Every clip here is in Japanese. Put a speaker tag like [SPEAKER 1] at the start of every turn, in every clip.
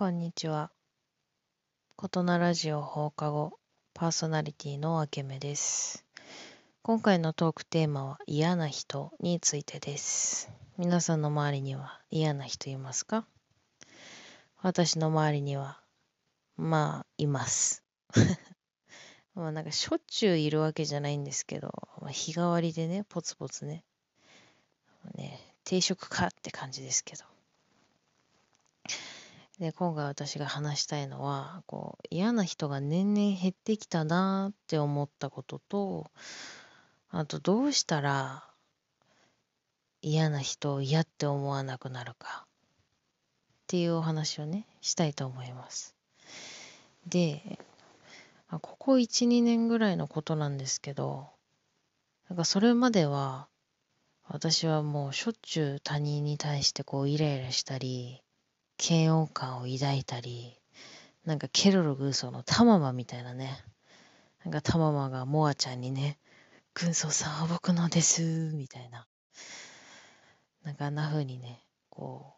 [SPEAKER 1] こんにちは。ことなラジオ放課後パーソナリティのあけめです。今回のトークテーマは嫌な人についてです。皆さんの周りには嫌な人いますか？私の周りには、まあ、います。まあなんかしょっちゅういるわけじゃないんですけど、まあ、日替わりでね、ポツポツね、ね、定食かって感じですけど。で、今回私が話したいのは、こう、嫌な人が年々減ってきたなって思ったことと、あと、どうしたら嫌な人を嫌って思わなくなるかっていうお話をね、したいと思います。で、ここ1、2年ぐらいのことなんですけど、なんかそれまでは、私はもうしょっちゅう他人に対してこうイライラしたり、嫌悪感を抱いたり、なんかケロロ軍曹のタママみたいなね。なんかタママがモアちゃんにね、軍曹さんは僕のです、みたいな。なんかあんな風にね、こ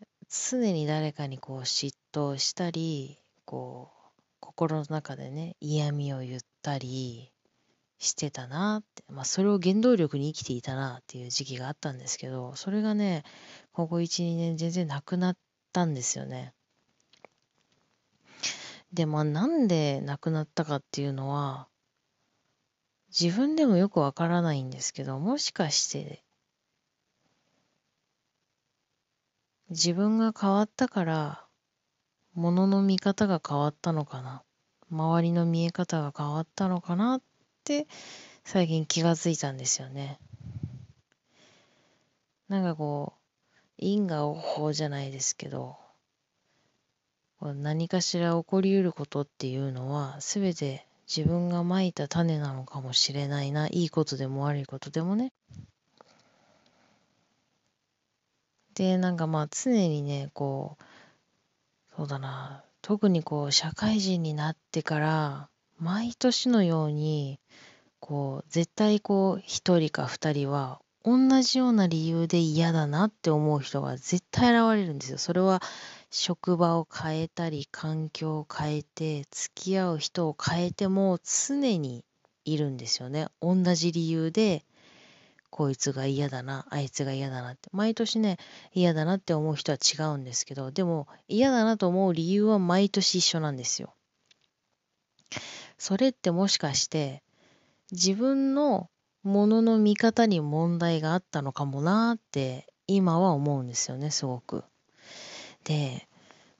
[SPEAKER 1] う、常に誰かにこう嫉妬したり、こう、心の中でね、嫌味を言ったりしてたなって、まあそれを原動力に生きていたなっていう時期があったんですけど、それがね、ここ1、2年全然なくなったんですよね。で、まあなんでなくなったかっていうのは、自分でもよくわからないんですけど、もしかして、自分が変わったから、物の見方が変わったのかな。周りの見え方が変わったのかなって最近気がついたんですよね。なんかこう、因果応報じゃないですけど、何かしら起こりうることっていうのは、すべて自分がまいた種なのかもしれないな。いいことでも悪いことでもね。で、なんかまあ常にね、こう、そうだな、特にこう社会人になってから、毎年のように、こう、絶対こう、一人か二人は同じような理由で嫌だなって思う人が絶対現れるんですよ。それは職場を変えたり、環境を変えて、付き合う人を変えても常にいるんですよね。同じ理由で、こいつが嫌だな、あいつが嫌だなって。毎年ね、嫌だなって思う人は違うんですけど、でも嫌だなと思う理由は毎年一緒なんですよ。それってもしかして、自分のものの見方に問題があったのかもなって今は思うんですよね、すごく。で、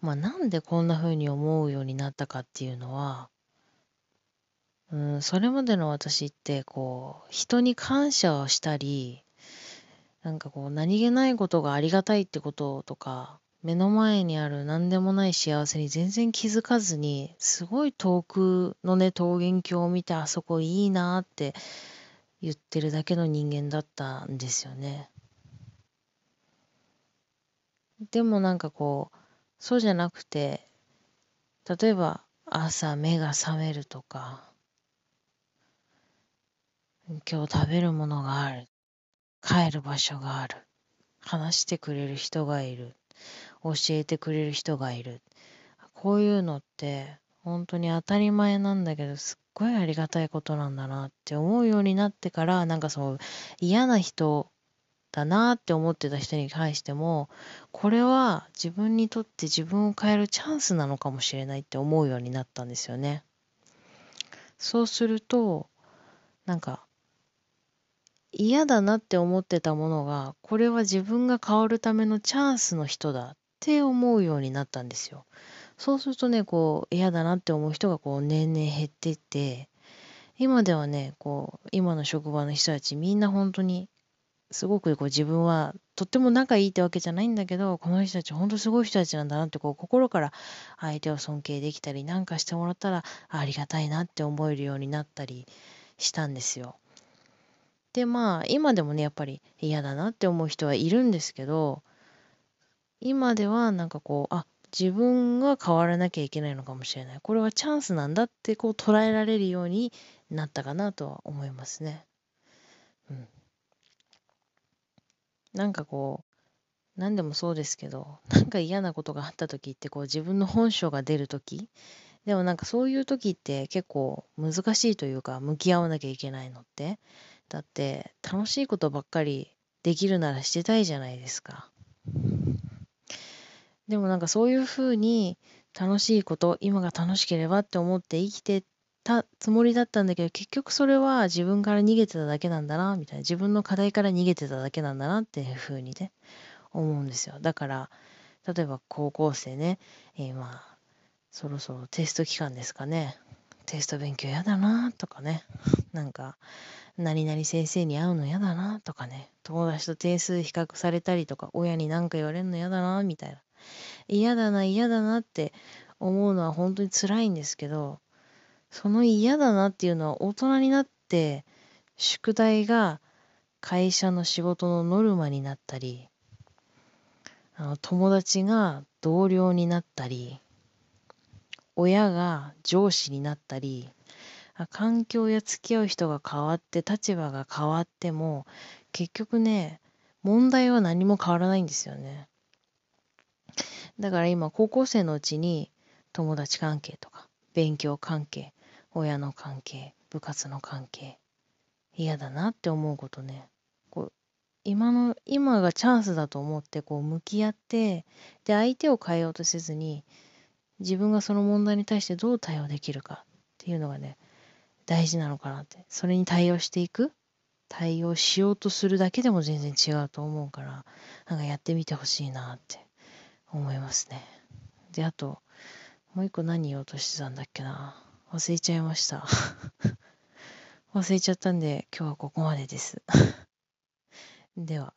[SPEAKER 1] まあなんでこんな風に思うようになったかっていうのは、うん、それまでの私ってこう、人に感謝をしたり、なんかこう何気ないことがありがたいってこととか、目の前にある何でもない幸せに全然気づかずに、すごい遠くのね、桃源郷を見てあそこいいなって言ってるだけの人間だったんですよね。でもなんかこう、そうじゃなくて、例えば朝目が覚めるとか、今日食べるものがある、帰る場所がある、話してくれる人がいる、教えてくれる人がいる。こういうのって本当に当たり前なんだけど、すっごいありがたいことなんだなって思うようになってから、なんかその嫌な人だなって思ってた人に対しても、これは自分にとって自分を変えるチャンスなのかもしれないって思うようになったんですよね。そうすると、なんか、嫌だなって思ってたものが、これは自分が変わるためのチャンスの人だって思うようになったんですよ。そうするとね、こう、嫌だなって思う人がこう、年々減ってって、今ではね、こう、今の職場の人たちみんな本当に、すごくこう自分はとっても仲いいってわけじゃないんだけど、この人たち本当すごい人たちなんだなってこう心から相手を尊敬できたりなんかしてもらったらありがたいなって思えるようになったりしたんですよ。でまあ今でもねやっぱり嫌だなって思う人はいるんですけど今ではなんかこうあ自分が変わらなきゃいけないのかもしれない。これはチャンスなんだってこう捉えられるようになったかなとは思いますね。うん。なんかこう、何でもそうですけど、なんか嫌なことがあった時ってこう自分の本性が出る時でもなんかそういう時って結構難しいというか向き合わなきゃいけないのってだって楽しいことばっかりできるならしてたいじゃないですか。でもなんかそういうふうに楽しいこと今が楽しければって思って生きてたつもりだったんだけど結局それは自分から逃げてただけなんだなみたいな自分の課題から逃げてただけなんだなっていうふうにね思うんですよ。だから例えば高校生ね、えー、まあそろそろテスト期間ですかね。テスト勉強やだなとかね。なんか何々先生に会うの嫌だなとかね。友達と点数比較されたりとか親に何か言われるの嫌だなみたいな。嫌だな嫌だなって思うのは本当に辛いんですけどその嫌だなっていうのは大人になって宿題が会社の仕事のノルマになったりあの友達が同僚になったり親が上司になったり環境や付き合う人が変わって立場が変わっても結局ね問題は何も変わらないんですよね。だから今高校生のうちに友達関係とか勉強関係親の関係部活の関係嫌だなって思うことね。こう今の今がチャンスだと思ってこう向き合ってで相手を変えようとせずに自分がその問題に対してどう対応できるかっていうのがね大事なのかなって。それに対応していく対応しようとするだけでも全然違うと思うからなんかやってみてほしいなって。思いますね。で、あと、もう一個何言おうとしてたんだっけな。忘れちゃいました。忘れちゃったんで、今日はここまでです。では。